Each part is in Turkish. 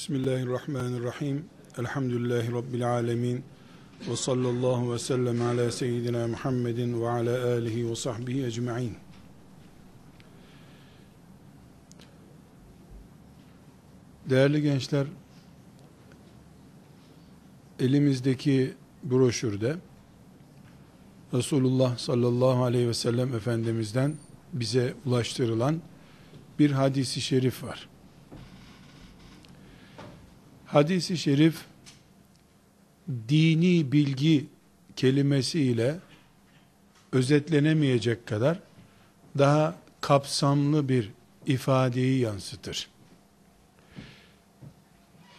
Bismillahirrahmanirrahim. Elhamdülillahi Rabbil alemin. Ve sallallahu ve sellem ala seyyidina Muhammedin ve ala alihi ve sahbihi ecma'in. Değerli gençler, elimizdeki broşürde Resulullah sallallahu aleyhi ve sellem Efendimiz'den bize ulaştırılan bir hadisi şerif var. Hadisi şerif dini bilgi kelimesiyle özetlenemeyecek kadar daha kapsamlı bir ifadeyi yansıtır.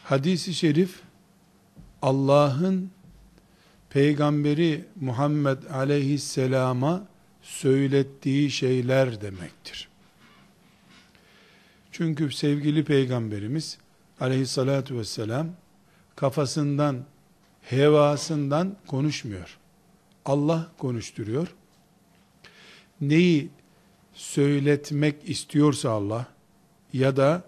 Hadisi şerif Allah'ın peygamberi Muhammed aleyhisselama söylettiği şeyler demektir. Çünkü sevgili peygamberimiz aleyhissalatu vesselam kafasından, hevasından konuşmuyor. Allah konuşturuyor. Neyi söyletmek istiyorsa Allah ya da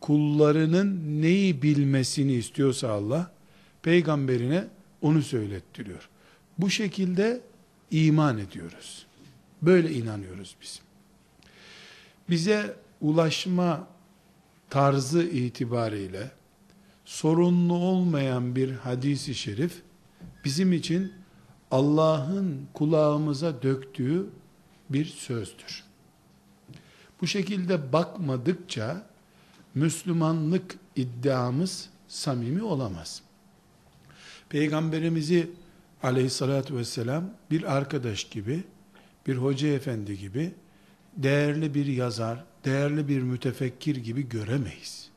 kullarının neyi bilmesini istiyorsa Allah peygamberine onu söylettiriyor. Bu şekilde iman ediyoruz. Böyle inanıyoruz biz. Bize ulaşma tarzı itibariyle sorunlu olmayan bir hadisi şerif bizim için Allah'ın kulağımıza döktüğü bir sözdür. Bu şekilde bakmadıkça Müslümanlık iddiamız samimi olamaz. Peygamberimizi aleyhissalatü vesselam bir arkadaş gibi, bir hoca efendi gibi, değerli bir yazar, değerli bir mütefekkir gibi göremeyiz.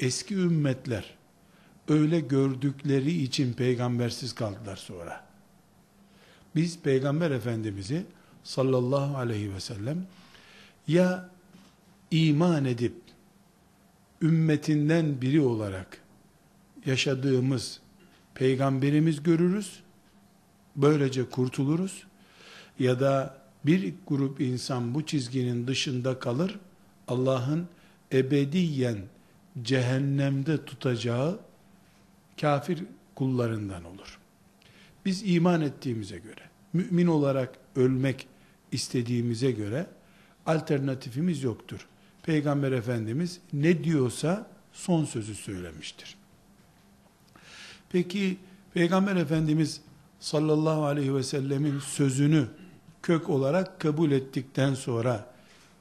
Eski ümmetler öyle gördükleri için peygambersiz kaldılar sonra. Biz peygamber efendimizi sallallahu aleyhi ve sellem ya iman edip ümmetinden biri olarak yaşadığımız peygamberimiz görürüz. Böylece kurtuluruz. Ya da bir grup insan bu çizginin dışında kalır. Allah'ın ebediyen cehennemde tutacağı kafir kullarından olur. Biz iman ettiğimize göre, mümin olarak ölmek istediğimize göre alternatifimiz yoktur. Peygamber Efendimiz ne diyorsa son sözü söylemiştir. Peki Peygamber Efendimiz sallallahu aleyhi ve sellemin sözünü kök olarak kabul ettikten sonra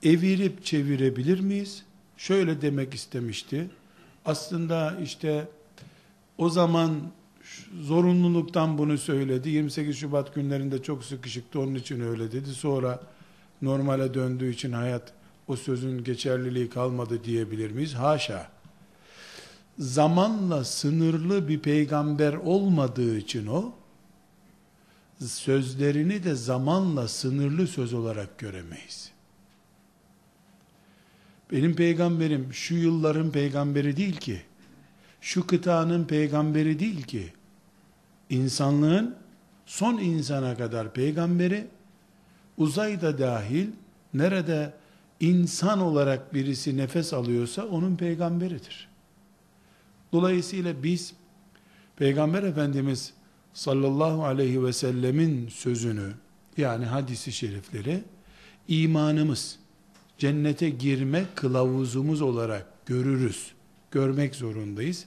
evirip çevirebilir miyiz? Şöyle demek istemişti. Aslında işte o zaman zorunluluktan bunu söyledi. 28 Şubat günlerinde çok sıkışıktı onun için öyle dedi. Sonra normale döndüğü için hayat o sözün geçerliliği kalmadı diyebilir miyiz? Haşa. Zamanla sınırlı bir peygamber olmadığı için o, sözlerini de zamanla sınırlı söz olarak göremeyiz. Benim peygamberim şu yılların peygamberi değil ki, şu kıtanın peygamberi değil ki, insanlığın son insana kadar peygamberi, uzayda dahil, nerede insan olarak birisi nefes alıyorsa onun peygamberidir. Dolayısıyla biz Peygamber Efendimiz sallallahu aleyhi ve sellemin sözünü yani hadisi şerifleri imanımız cennete girme kılavuzumuz olarak görürüz. Görmek zorundayız.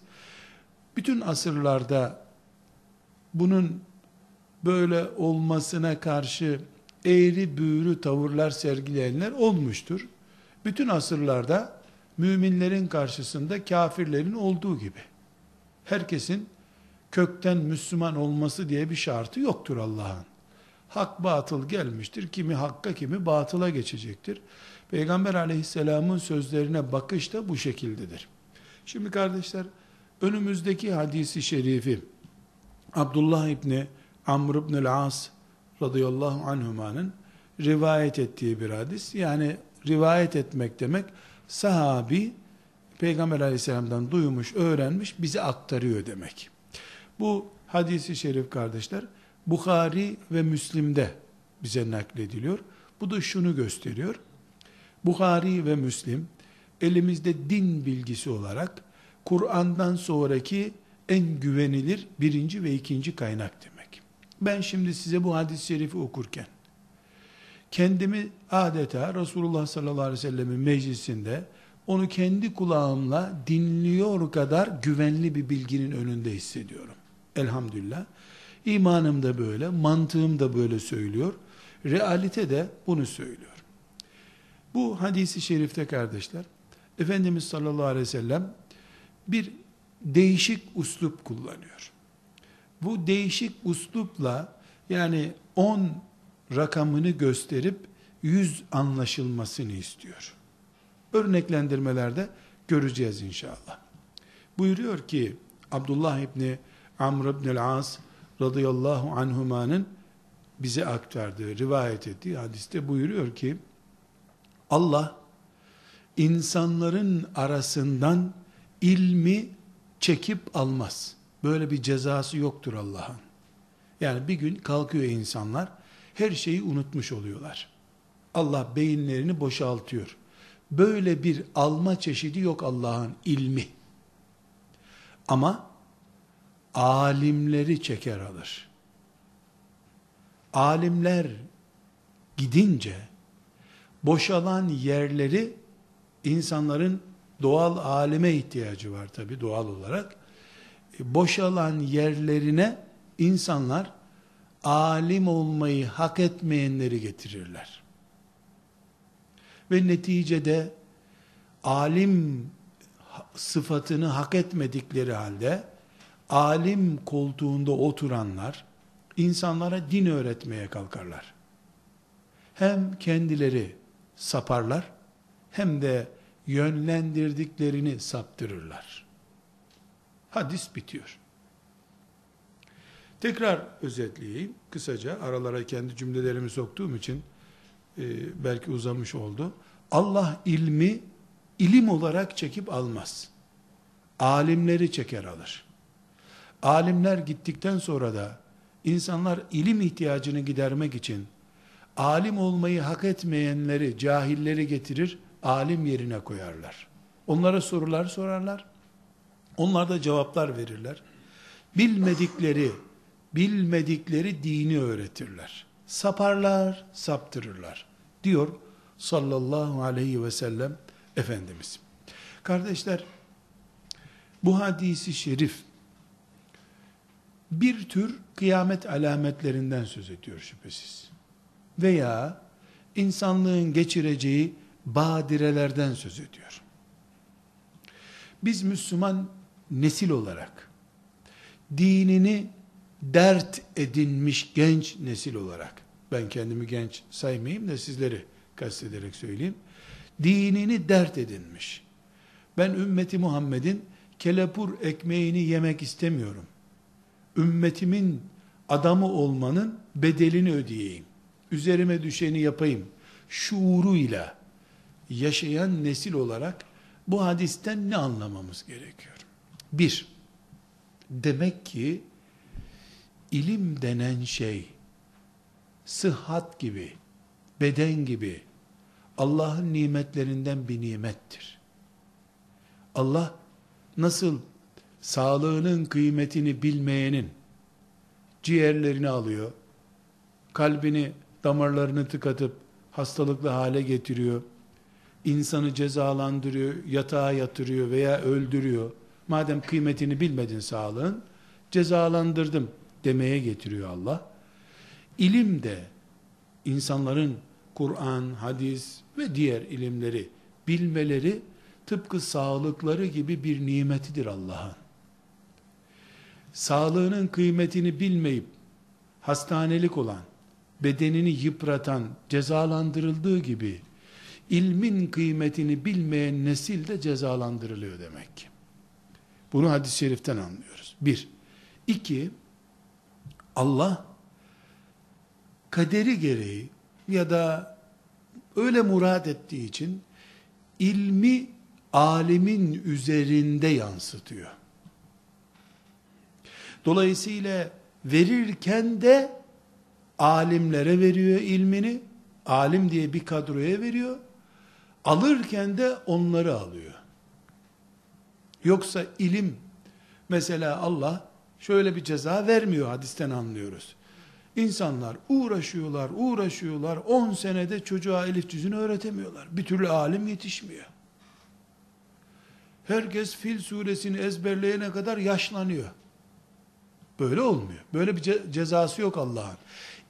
Bütün asırlarda bunun böyle olmasına karşı eğri büğrü tavırlar sergileyenler olmuştur. Bütün asırlarda müminlerin karşısında kafirlerin olduğu gibi. Herkesin kökten Müslüman olması diye bir şartı yoktur Allah'ın. Hak batıl gelmiştir. Kimi hakka kimi batıla geçecektir. Peygamber aleyhisselamın sözlerine bakış da bu şekildedir. Şimdi kardeşler önümüzdeki hadisi şerifi Abdullah İbni Amr İbni As radıyallahu anhumanın rivayet ettiği bir hadis. Yani rivayet etmek demek sahabi Peygamber aleyhisselamdan duymuş, öğrenmiş, bize aktarıyor demek. Bu hadisi şerif kardeşler Bukhari ve Müslim'de bize naklediliyor. Bu da şunu gösteriyor. Bukhari ve Müslim elimizde din bilgisi olarak Kur'an'dan sonraki en güvenilir birinci ve ikinci kaynak demek. Ben şimdi size bu hadis-i şerifi okurken, kendimi adeta Resulullah sallallahu aleyhi ve sellemin meclisinde onu kendi kulağımla dinliyor kadar güvenli bir bilginin önünde hissediyorum. Elhamdülillah. İmanım da böyle, mantığım da böyle söylüyor. Realite de bunu söylüyor. Bu hadisi şerifte kardeşler, Efendimiz sallallahu aleyhi ve sellem bir değişik uslup kullanıyor. Bu değişik uslupla yani 10 rakamını gösterip 100 anlaşılmasını istiyor. Örneklendirmelerde göreceğiz inşallah. Buyuruyor ki Abdullah İbni Amr İbni As radıyallahu anhumanın bize aktardığı, rivayet ettiği hadiste buyuruyor ki Allah insanların arasından ilmi çekip almaz. Böyle bir cezası yoktur Allah'ın. Yani bir gün kalkıyor insanlar, her şeyi unutmuş oluyorlar. Allah beyinlerini boşaltıyor. Böyle bir alma çeşidi yok Allah'ın ilmi. Ama alimleri çeker alır. Alimler gidince boşalan yerleri insanların doğal alime ihtiyacı var tabi doğal olarak. E, boşalan yerlerine insanlar alim olmayı hak etmeyenleri getirirler. Ve neticede alim sıfatını hak etmedikleri halde alim koltuğunda oturanlar insanlara din öğretmeye kalkarlar. Hem kendileri saparlar hem de yönlendirdiklerini saptırırlar. Hadis bitiyor. Tekrar özetleyeyim. Kısaca aralara kendi cümlelerimi soktuğum için e, belki uzamış oldu. Allah ilmi ilim olarak çekip almaz. Alimleri çeker alır. Alimler gittikten sonra da insanlar ilim ihtiyacını gidermek için alim olmayı hak etmeyenleri, cahilleri getirir, alim yerine koyarlar. Onlara sorular sorarlar. Onlar da cevaplar verirler. Bilmedikleri, bilmedikleri dini öğretirler. Saparlar, saptırırlar. Diyor sallallahu aleyhi ve sellem Efendimiz. Kardeşler, bu hadisi şerif bir tür kıyamet alametlerinden söz ediyor şüphesiz. Veya insanlığın geçireceği badirelerden söz ediyor. Biz Müslüman nesil olarak dinini dert edinmiş genç nesil olarak ben kendimi genç saymayayım da sizleri kastederek söyleyeyim. Dinini dert edinmiş. Ben ümmeti Muhammed'in kelepur ekmeğini yemek istemiyorum. Ümmetimin adamı olmanın bedelini ödeyeyim. Üzerime düşeni yapayım. Şuuruyla yaşayan nesil olarak bu hadisten ne anlamamız gerekiyor? Bir, demek ki ilim denen şey sıhhat gibi, beden gibi Allah'ın nimetlerinden bir nimettir. Allah nasıl sağlığının kıymetini bilmeyenin ciğerlerini alıyor, kalbini, damarlarını tıkatıp hastalıklı hale getiriyor, insanı cezalandırıyor, yatağa yatırıyor veya öldürüyor. Madem kıymetini bilmedin sağlığın, cezalandırdım demeye getiriyor Allah. İlim de insanların Kur'an, hadis ve diğer ilimleri bilmeleri tıpkı sağlıkları gibi bir nimetidir Allah'ın. Sağlığının kıymetini bilmeyip hastanelik olan, bedenini yıpratan, cezalandırıldığı gibi ilmin kıymetini bilmeyen nesil de cezalandırılıyor demek ki. Bunu hadis-i şeriften anlıyoruz. Bir. İki, Allah kaderi gereği ya da öyle murad ettiği için ilmi alimin üzerinde yansıtıyor. Dolayısıyla verirken de alimlere veriyor ilmini, alim diye bir kadroya veriyor, alırken de onları alıyor. Yoksa ilim, mesela Allah şöyle bir ceza vermiyor hadisten anlıyoruz. İnsanlar uğraşıyorlar, uğraşıyorlar, 10 senede çocuğa elif cüzünü öğretemiyorlar. Bir türlü alim yetişmiyor. Herkes Fil suresini ezberleyene kadar yaşlanıyor. Böyle olmuyor. Böyle bir ce- cezası yok Allah'ın.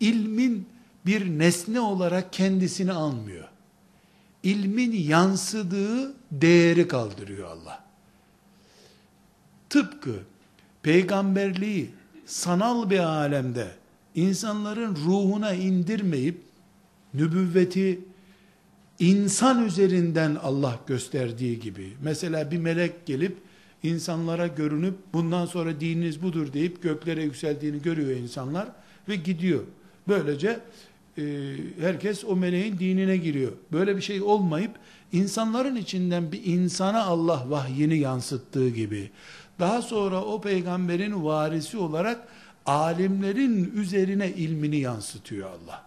İlmin bir nesne olarak kendisini almıyor. İlmin yansıdığı değeri kaldırıyor Allah. Tıpkı peygamberliği sanal bir alemde insanların ruhuna indirmeyip nübüvveti insan üzerinden Allah gösterdiği gibi mesela bir melek gelip insanlara görünüp bundan sonra dininiz budur deyip göklere yükseldiğini görüyor insanlar ve gidiyor. Böylece e, herkes o meleğin dinine giriyor. Böyle bir şey olmayıp insanların içinden bir insana Allah vahyini yansıttığı gibi daha sonra o peygamberin varisi olarak alimlerin üzerine ilmini yansıtıyor Allah.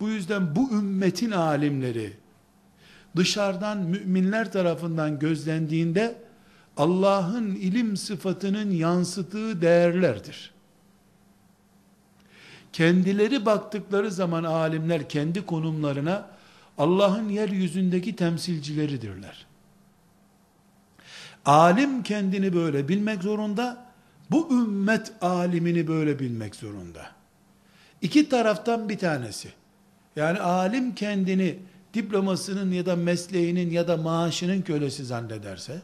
Bu yüzden bu ümmetin alimleri dışarıdan müminler tarafından gözlendiğinde Allah'ın ilim sıfatının yansıtığı değerlerdir. Kendileri baktıkları zaman alimler kendi konumlarına Allah'ın yeryüzündeki temsilcileridirler. Alim kendini böyle bilmek zorunda, bu ümmet alimini böyle bilmek zorunda. İki taraftan bir tanesi. Yani alim kendini diplomasının ya da mesleğinin ya da maaşının kölesi zannederse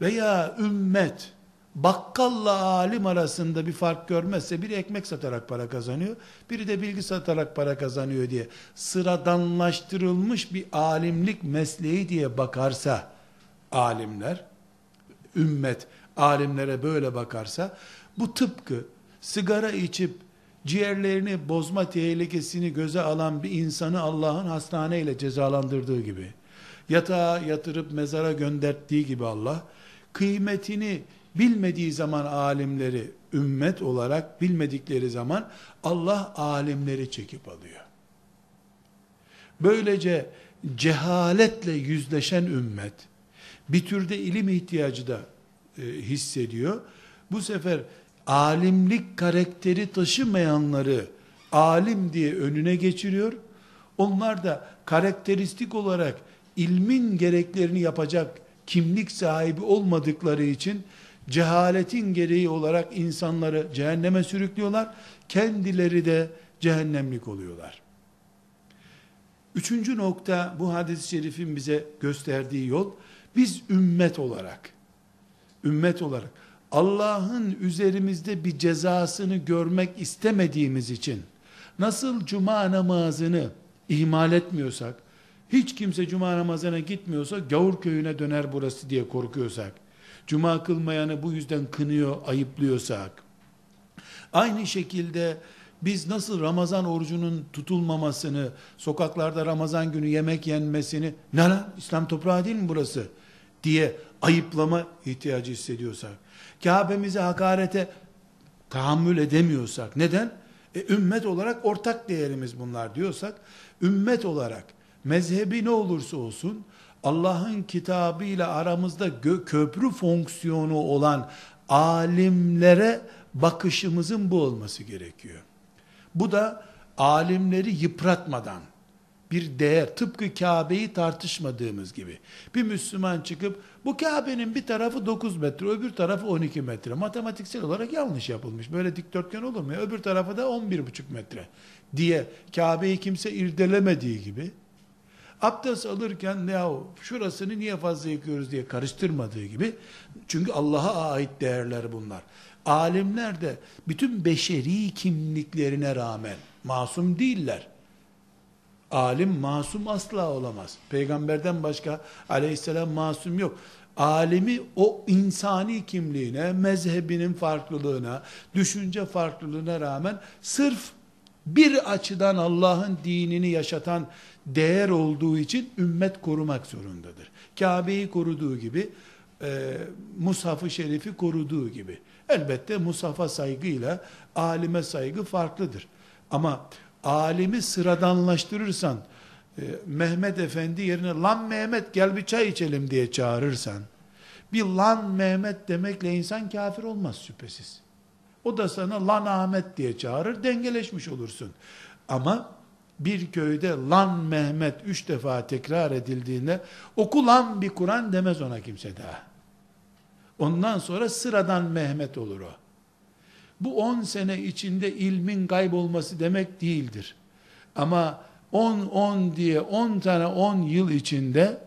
veya ümmet bakkalla alim arasında bir fark görmezse biri ekmek satarak para kazanıyor, biri de bilgi satarak para kazanıyor diye sıradanlaştırılmış bir alimlik mesleği diye bakarsa alimler, ümmet alimlere böyle bakarsa bu tıpkı sigara içip ciğerlerini bozma tehlikesini göze alan bir insanı Allah'ın hastaneyle cezalandırdığı gibi, yatağa yatırıp mezara gönderttiği gibi Allah, kıymetini bilmediği zaman alimleri, ümmet olarak bilmedikleri zaman Allah alimleri çekip alıyor. Böylece cehaletle yüzleşen ümmet, bir türde ilim ihtiyacı da e, hissediyor. Bu sefer alimlik karakteri taşımayanları alim diye önüne geçiriyor. Onlar da karakteristik olarak ilmin gereklerini yapacak kimlik sahibi olmadıkları için cehaletin gereği olarak insanları cehenneme sürüklüyorlar. Kendileri de cehennemlik oluyorlar. Üçüncü nokta bu hadis-i şerifin bize gösterdiği yol biz ümmet olarak ümmet olarak Allah'ın üzerimizde bir cezasını görmek istemediğimiz için nasıl cuma namazını ihmal etmiyorsak, hiç kimse cuma namazına gitmiyorsa gavur köyüne döner burası diye korkuyorsak, cuma kılmayanı bu yüzden kınıyor, ayıplıyorsak, aynı şekilde biz nasıl Ramazan orucunun tutulmamasını, sokaklarda Ramazan günü yemek yenmesini, ne lan İslam toprağı değil mi burası diye ayıplama ihtiyacı hissediyorsak, Kabe'mize hakarete tahammül edemiyorsak, neden? E, ümmet olarak ortak değerimiz bunlar diyorsak, ümmet olarak mezhebi ne olursa olsun, Allah'ın kitabıyla aramızda gö- köprü fonksiyonu olan alimlere bakışımızın bu olması gerekiyor. Bu da alimleri yıpratmadan, bir değer, tıpkı Kabe'yi tartışmadığımız gibi. Bir Müslüman çıkıp, bu Kabe'nin bir tarafı 9 metre, öbür tarafı 12 metre. Matematiksel olarak yanlış yapılmış. Böyle dikdörtgen olur mu? Öbür tarafı da 11,5 metre diye Kabe'yi kimse irdelemediği gibi, abdest alırken ya şurasını niye fazla yıkıyoruz diye karıştırmadığı gibi, çünkü Allah'a ait değerler bunlar. Alimler de bütün beşeri kimliklerine rağmen masum değiller Alim masum asla olamaz. Peygamberden başka aleyhisselam masum yok. Alimi o insani kimliğine, mezhebinin farklılığına, düşünce farklılığına rağmen sırf bir açıdan Allah'ın dinini yaşatan değer olduğu için ümmet korumak zorundadır. Kabe'yi koruduğu gibi, e, Mushaf-ı Şerif'i koruduğu gibi. Elbette Mushaf'a saygıyla alime saygı farklıdır. Ama alimi sıradanlaştırırsan, e, Mehmet Efendi yerine lan Mehmet gel bir çay içelim diye çağırırsan, Bir lan Mehmet demekle insan kafir olmaz şüphesiz. O da sana lan Ahmet diye çağırır, dengeleşmiş olursun. Ama bir köyde lan Mehmet üç defa tekrar edildiğinde okulan bir Kur'an demez ona kimse daha. Ondan sonra sıradan Mehmet olur o. Bu on sene içinde ilmin kaybolması demek değildir. Ama on on diye on tane on yıl içinde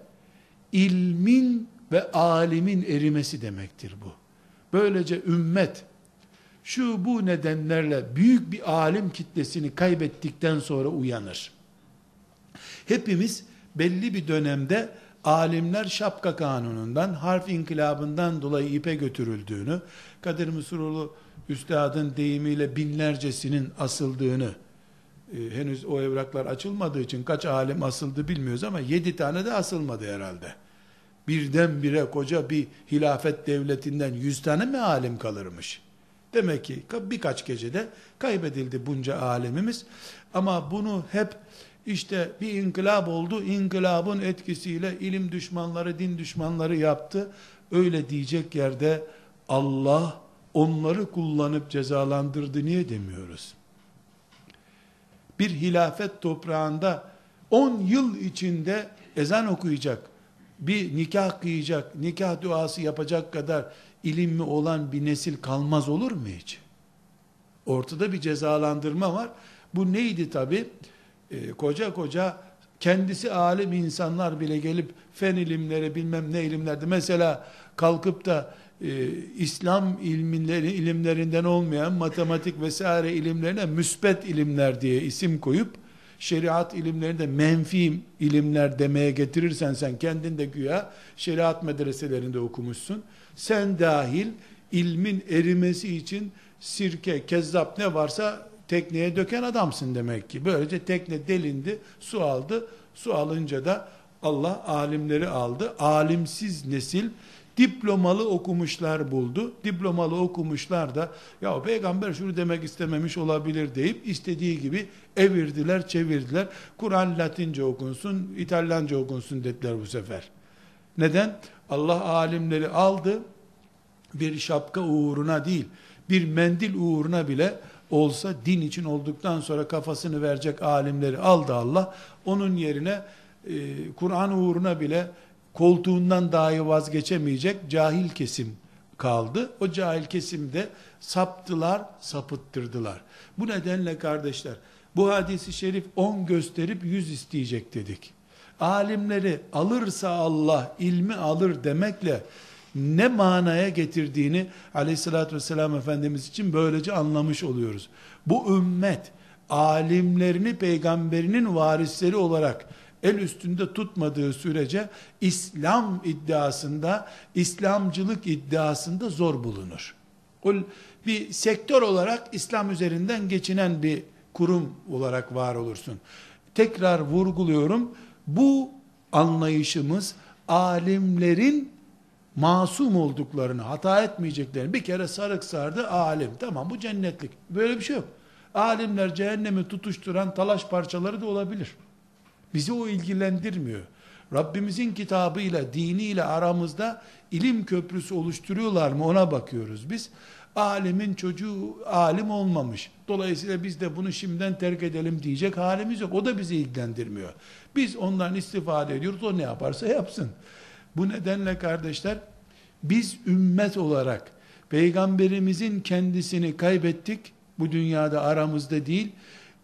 ilmin ve alimin erimesi demektir bu. Böylece ümmet şu bu nedenlerle büyük bir alim kitlesini kaybettikten sonra uyanır. Hepimiz belli bir dönemde alimler şapka kanunundan, harf inkılabından dolayı ipe götürüldüğünü, Kadir Mısıroğlu üstadın deyimiyle binlercesinin asıldığını, e, henüz o evraklar açılmadığı için kaç alim asıldı bilmiyoruz ama yedi tane de asılmadı herhalde. Birdenbire koca bir hilafet devletinden yüz tane mi alim kalırmış? Demek ki birkaç gecede kaybedildi bunca alemimiz. Ama bunu hep işte bir inkılap oldu. İnkılabın etkisiyle ilim düşmanları, din düşmanları yaptı. Öyle diyecek yerde Allah onları kullanıp cezalandırdı niye demiyoruz? Bir hilafet toprağında 10 yıl içinde ezan okuyacak, bir nikah kıyacak, nikah duası yapacak kadar ilimli olan bir nesil kalmaz olur mu hiç? Ortada bir cezalandırma var. Bu neydi tabi? Ee, koca koca kendisi alim insanlar bile gelip fen ilimleri bilmem ne ilimlerdi. Mesela kalkıp da e, İslam ilminleri, ilimlerinden olmayan matematik vesaire ilimlerine müsbet ilimler diye isim koyup şeriat ilimlerinde menfi ilimler demeye getirirsen sen kendin de güya şeriat medreselerinde okumuşsun. Sen dahil ilmin erimesi için sirke, kezzap ne varsa tekneye döken adamsın demek ki. Böylece tekne delindi, su aldı. Su alınca da Allah alimleri aldı. Alimsiz nesil diplomalı okumuşlar buldu. Diplomalı okumuşlar da ya peygamber şunu demek istememiş olabilir deyip istediği gibi evirdiler, çevirdiler. Kur'an Latince okunsun, İtalyanca okunsun dediler bu sefer. Neden? Allah alimleri aldı. Bir şapka uğruna değil, bir mendil uğruna bile olsa din için olduktan sonra kafasını verecek alimleri aldı Allah. Onun yerine e, Kur'an uğruna bile koltuğundan dahi vazgeçemeyecek cahil kesim kaldı. O cahil kesimde saptılar, sapıttırdılar. Bu nedenle kardeşler, bu hadisi şerif 10 gösterip 100 isteyecek dedik. Alimleri alırsa Allah ilmi alır demekle ne manaya getirdiğini aleyhissalatü vesselam Efendimiz için böylece anlamış oluyoruz. Bu ümmet alimlerini peygamberinin varisleri olarak el üstünde tutmadığı sürece İslam iddiasında, İslamcılık iddiasında zor bulunur. Bir sektör olarak İslam üzerinden geçinen bir kurum olarak var olursun. Tekrar vurguluyorum. Bu anlayışımız alimlerin masum olduklarını, hata etmeyeceklerini bir kere sarık sardı alim. Tamam bu cennetlik. Böyle bir şey yok. Alimler cehennemi tutuşturan talaş parçaları da olabilir. Bizi o ilgilendirmiyor. Rabbimizin kitabıyla, diniyle aramızda ilim köprüsü oluşturuyorlar mı ona bakıyoruz biz. Alimin çocuğu alim olmamış. Dolayısıyla biz de bunu şimdiden terk edelim diyecek halimiz yok. O da bizi ilgilendirmiyor. Biz ondan istifade ediyoruz. O ne yaparsa yapsın. Bu nedenle kardeşler biz ümmet olarak peygamberimizin kendisini kaybettik. Bu dünyada aramızda değil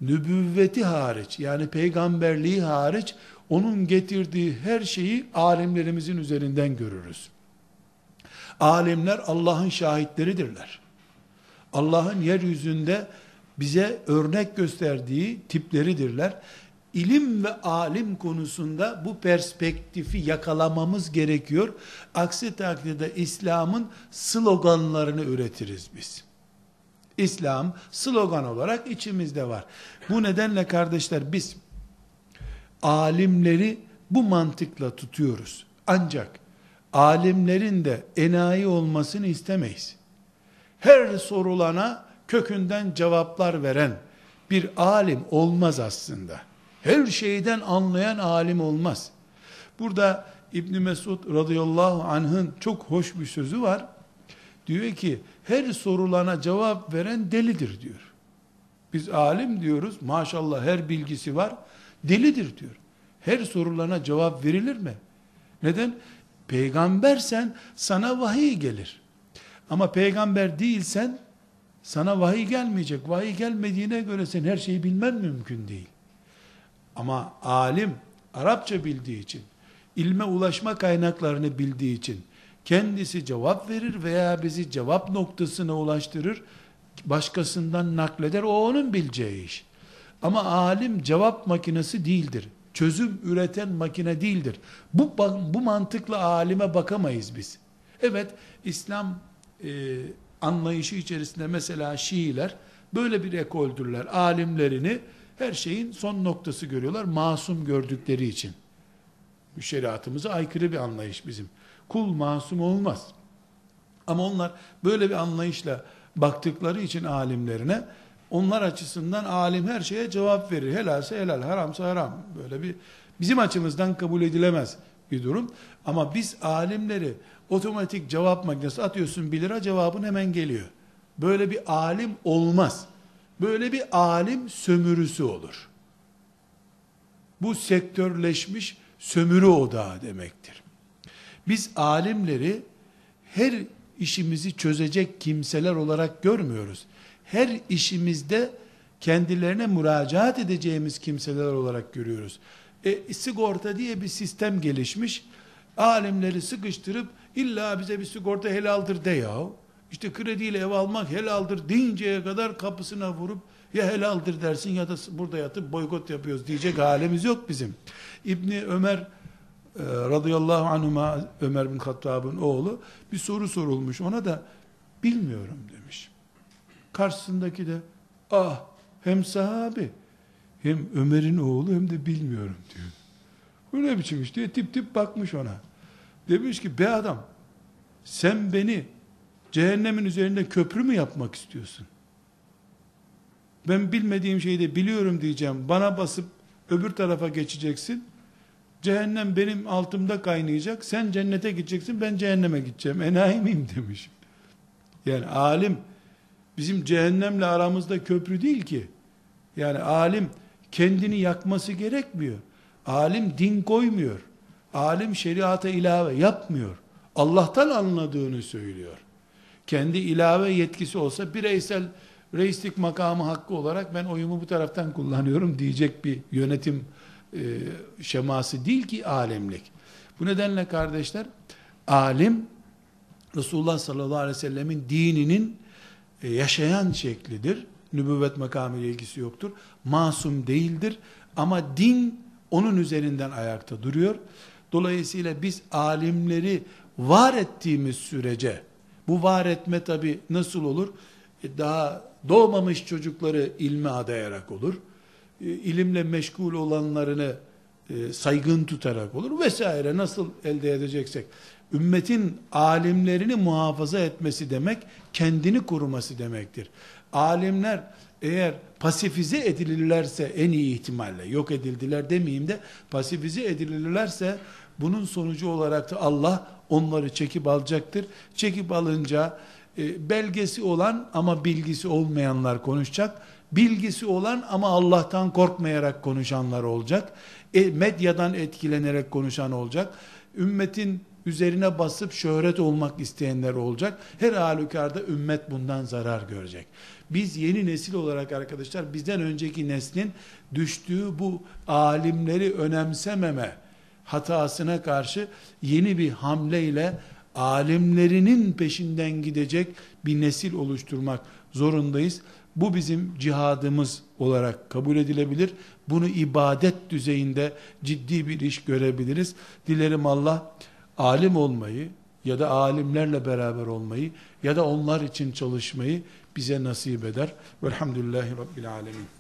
nübüvveti hariç yani peygamberliği hariç onun getirdiği her şeyi alimlerimizin üzerinden görürüz. Alimler Allah'ın şahitleridirler. Allah'ın yeryüzünde bize örnek gösterdiği tipleridirler. İlim ve alim konusunda bu perspektifi yakalamamız gerekiyor. Aksi takdirde İslam'ın sloganlarını üretiriz biz. İslam slogan olarak içimizde var. Bu nedenle kardeşler biz alimleri bu mantıkla tutuyoruz. Ancak alimlerin de enayi olmasını istemeyiz. Her sorulana kökünden cevaplar veren bir alim olmaz aslında. Her şeyden anlayan alim olmaz. Burada İbn Mesud radıyallahu anh'ın çok hoş bir sözü var. Diyor ki her sorulana cevap veren delidir diyor. Biz alim diyoruz. Maşallah her bilgisi var. Delidir diyor. Her sorulana cevap verilir mi? Neden? Peygambersen sana vahiy gelir. Ama peygamber değilsen sana vahiy gelmeyecek. Vahiy gelmediğine göre sen her şeyi bilmen mümkün değil. Ama alim Arapça bildiği için, ilme ulaşma kaynaklarını bildiği için kendisi cevap verir veya bizi cevap noktasına ulaştırır. Başkasından nakleder. O onun bileceği iş. Ama alim cevap makinesi değildir. Çözüm üreten makine değildir. Bu, bu mantıkla alime bakamayız biz. Evet, İslam e, anlayışı içerisinde mesela Şiiler böyle bir ekoldürler. Alimlerini her şeyin son noktası görüyorlar. Masum gördükleri için. Şeriatımıza aykırı bir anlayış bizim. Kul masum olmaz. Ama onlar böyle bir anlayışla baktıkları için alimlerine onlar açısından alim her şeye cevap verir. Helalse helal, haramsa haram. Böyle bir bizim açımızdan kabul edilemez bir durum. Ama biz alimleri otomatik cevap makinesi atıyorsun 1 lira cevabın hemen geliyor. Böyle bir alim olmaz. Böyle bir alim sömürüsü olur. Bu sektörleşmiş sömürü odağı demektir. Biz alimleri her işimizi çözecek kimseler olarak görmüyoruz. Her işimizde kendilerine müracaat edeceğimiz kimseler olarak görüyoruz. E, sigorta diye bir sistem gelişmiş. Alimleri sıkıştırıp illa bize bir sigorta helaldir de ya. İşte krediyle ev almak helaldir deyinceye kadar kapısına vurup ya helaldir dersin ya da burada yatıp boykot yapıyoruz diyecek halimiz yok bizim. İbni Ömer e, radıyallahu anhuma Ömer bin Hattab'ın oğlu bir soru sorulmuş ona da bilmiyorum demiş. Karşısındaki de ah hem sahabi hem Ömer'in oğlu hem de bilmiyorum diyor. Bu ne biçim iş diye tip tip bakmış ona. Demiş ki be adam sen beni cehennemin üzerinde köprü mü yapmak istiyorsun? Ben bilmediğim şeyi de biliyorum diyeceğim. Bana basıp öbür tarafa geçeceksin. Cehennem benim altımda kaynayacak. Sen cennete gideceksin. Ben cehenneme gideceğim. Enayi miyim demiş. Yani alim bizim cehennemle aramızda köprü değil ki. Yani alim kendini yakması gerekmiyor. Alim din koymuyor. Alim şeriata ilave yapmıyor. Allah'tan anladığını söylüyor. Kendi ilave yetkisi olsa bireysel reislik makamı hakkı olarak ben oyumu bu taraftan kullanıyorum diyecek bir yönetim e, şeması değil ki alemlik. Bu nedenle kardeşler alim Resulullah sallallahu aleyhi ve sellemin dininin e, yaşayan şeklidir. Nübüvvet makamı ile ilgisi yoktur. Masum değildir. Ama din onun üzerinden ayakta duruyor. Dolayısıyla biz alimleri var ettiğimiz sürece bu var etme tabi nasıl olur? E, daha doğmamış çocukları ilme adayarak olur. E, ilimle meşgul olanlarını e, saygın tutarak olur vesaire nasıl elde edeceksek. Ümmetin alimlerini muhafaza etmesi demek kendini koruması demektir. Alimler eğer pasifize edilirlerse en iyi ihtimalle yok edildiler demeyeyim de pasifize edilirlerse bunun sonucu olarak da Allah onları çekip alacaktır. Çekip alınca e, belgesi olan ama bilgisi olmayanlar konuşacak. Bilgisi olan ama Allah'tan korkmayarak konuşanlar olacak. E, medyadan etkilenerek konuşan olacak. Ümmetin üzerine basıp şöhret olmak isteyenler olacak. Her halükarda ümmet bundan zarar görecek. Biz yeni nesil olarak arkadaşlar bizden önceki neslin düştüğü bu alimleri önemsememe hatasına karşı yeni bir hamleyle alimlerinin peşinden gidecek bir nesil oluşturmak zorundayız. Bu bizim cihadımız olarak kabul edilebilir. Bunu ibadet düzeyinde ciddi bir iş görebiliriz. Dilerim Allah alim olmayı ya da alimlerle beraber olmayı ya da onlar için çalışmayı bize nasip eder. Velhamdülillahi Rabbil Alemin.